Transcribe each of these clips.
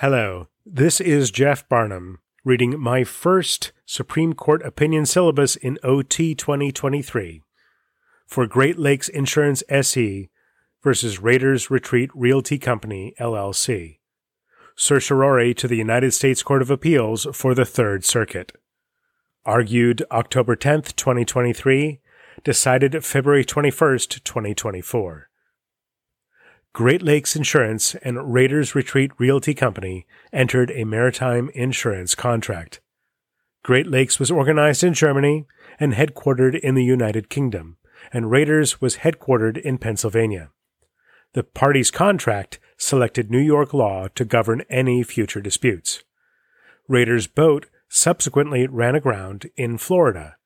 Hello, this is Jeff Barnum reading my first Supreme Court opinion syllabus in OT 2023 for Great Lakes Insurance SE versus Raiders Retreat Realty Company LLC. Certiorari to the United States Court of Appeals for the Third Circuit. Argued October 10th, 2023, decided February 21st, 2024. Great Lakes Insurance and Raiders Retreat Realty Company entered a maritime insurance contract. Great Lakes was organized in Germany and headquartered in the United Kingdom, and Raiders was headquartered in Pennsylvania. The parties' contract selected New York law to govern any future disputes. Raiders' boat subsequently ran aground in Florida.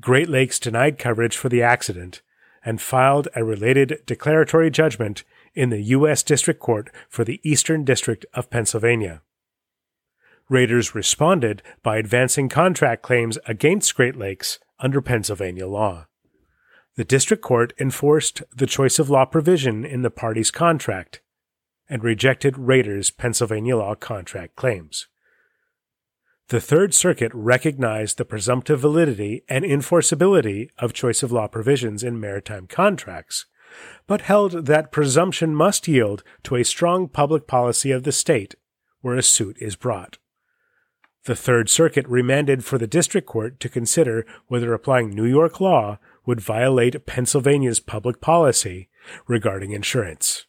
Great Lakes denied coverage for the accident and filed a related declaratory judgment in the U.S. District Court for the Eastern District of Pennsylvania. Raiders responded by advancing contract claims against Great Lakes under Pennsylvania law. The District Court enforced the choice of law provision in the parties' contract and rejected Raiders' Pennsylvania law contract claims. The Third Circuit recognized the presumptive validity and enforceability of choice of law provisions in maritime contracts but held that presumption must yield to a strong public policy of the state where a suit is brought. The Third Circuit remanded for the District Court to consider whether applying New York law would violate Pennsylvania's public policy regarding insurance.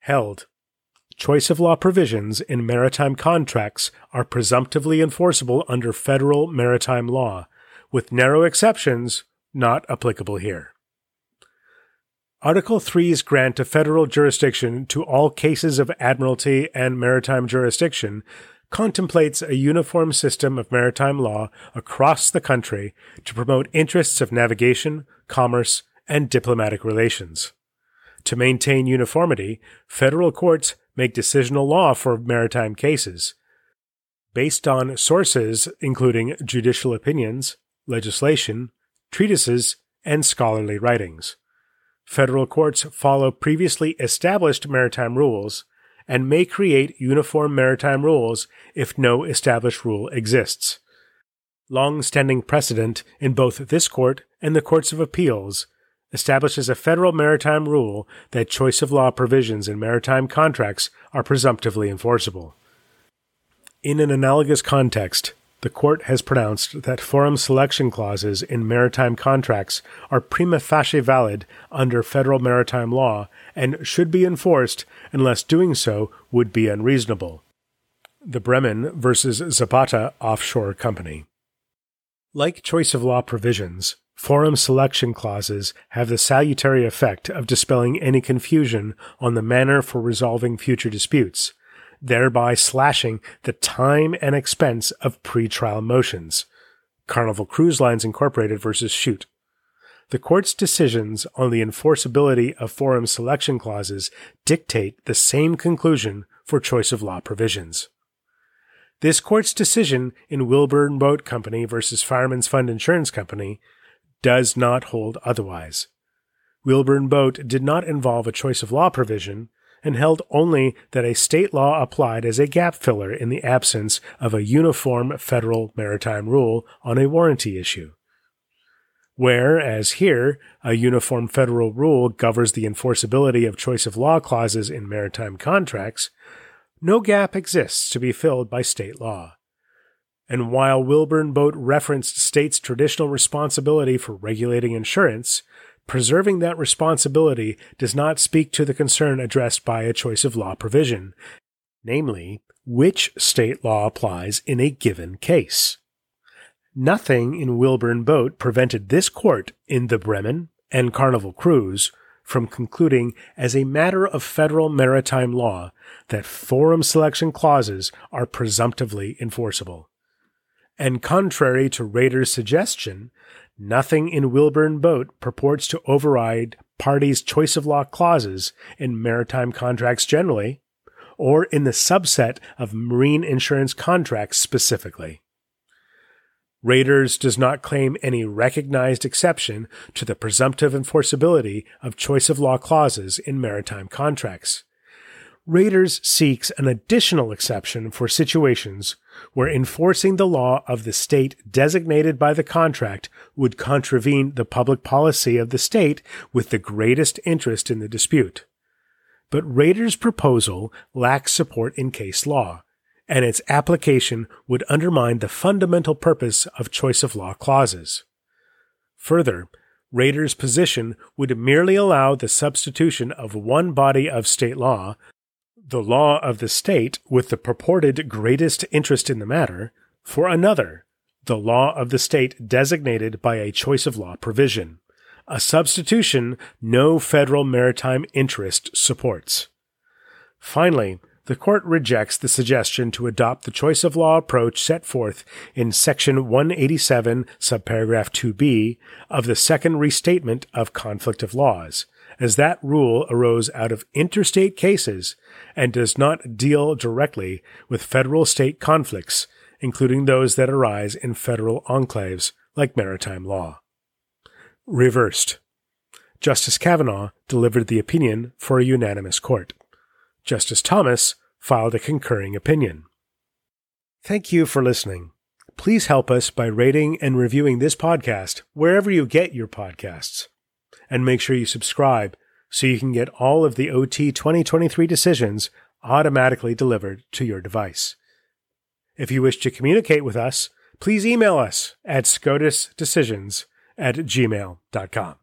Held. Choice of law provisions in maritime contracts are presumptively enforceable under federal maritime law, with narrow exceptions not applicable here. Article 3's grant of federal jurisdiction to all cases of admiralty and maritime jurisdiction contemplates a uniform system of maritime law across the country to promote interests of navigation, commerce, and diplomatic relations. To maintain uniformity, federal courts make decisional law for maritime cases. Based on sources including judicial opinions, legislation, treatises, and scholarly writings. Federal courts follow previously established maritime rules and may create uniform maritime rules if no established rule exists. Long standing precedent in both this court and the courts of appeals establishes a federal maritime rule that choice of law provisions in maritime contracts are presumptively enforceable. In an analogous context, the court has pronounced that forum selection clauses in maritime contracts are prima facie valid under federal maritime law and should be enforced unless doing so would be unreasonable. The Bremen versus Zapata Offshore Company. Like choice of law provisions, forum selection clauses have the salutary effect of dispelling any confusion on the manner for resolving future disputes thereby slashing the time and expense of pre-trial motions. Carnival Cruise Lines Incorporated versus Shute. The court's decisions on the enforceability of forum selection clauses dictate the same conclusion for choice of law provisions. This court's decision in Wilburn Boat Company versus Fireman's Fund Insurance Company does not hold otherwise. Wilburn Boat did not involve a choice of law provision, and held only that a state law applied as a gap filler in the absence of a uniform federal maritime rule on a warranty issue. Where, as here, a uniform federal rule governs the enforceability of choice of law clauses in maritime contracts, no gap exists to be filled by state law. And while Wilburn Boat referenced states' traditional responsibility for regulating insurance, Preserving that responsibility does not speak to the concern addressed by a choice of law provision, namely, which state law applies in a given case. Nothing in Wilburn Boat prevented this court in the Bremen and Carnival Cruise from concluding as a matter of federal maritime law that forum selection clauses are presumptively enforceable. And contrary to Raiders' suggestion Nothing in Wilburn Boat purports to override parties' choice of law clauses in maritime contracts generally, or in the subset of marine insurance contracts specifically. Raiders does not claim any recognized exception to the presumptive enforceability of choice of law clauses in maritime contracts. Raiders seeks an additional exception for situations where enforcing the law of the state designated by the contract would contravene the public policy of the state with the greatest interest in the dispute. But Raiders' proposal lacks support in case law, and its application would undermine the fundamental purpose of choice of law clauses. Further, Raiders' position would merely allow the substitution of one body of state law, the law of the state with the purported greatest interest in the matter, for another, the law of the state designated by a choice of law provision, a substitution no federal maritime interest supports. Finally, the court rejects the suggestion to adopt the choice of law approach set forth in section 187 subparagraph 2b of the second restatement of conflict of laws as that rule arose out of interstate cases and does not deal directly with federal state conflicts, including those that arise in federal enclaves like maritime law. Reversed. Justice Kavanaugh delivered the opinion for a unanimous court. Justice Thomas filed a concurring opinion. Thank you for listening. Please help us by rating and reviewing this podcast wherever you get your podcasts and make sure you subscribe so you can get all of the OT 2023 decisions automatically delivered to your device. If you wish to communicate with us, please email us at scotusdecisions at gmail.com.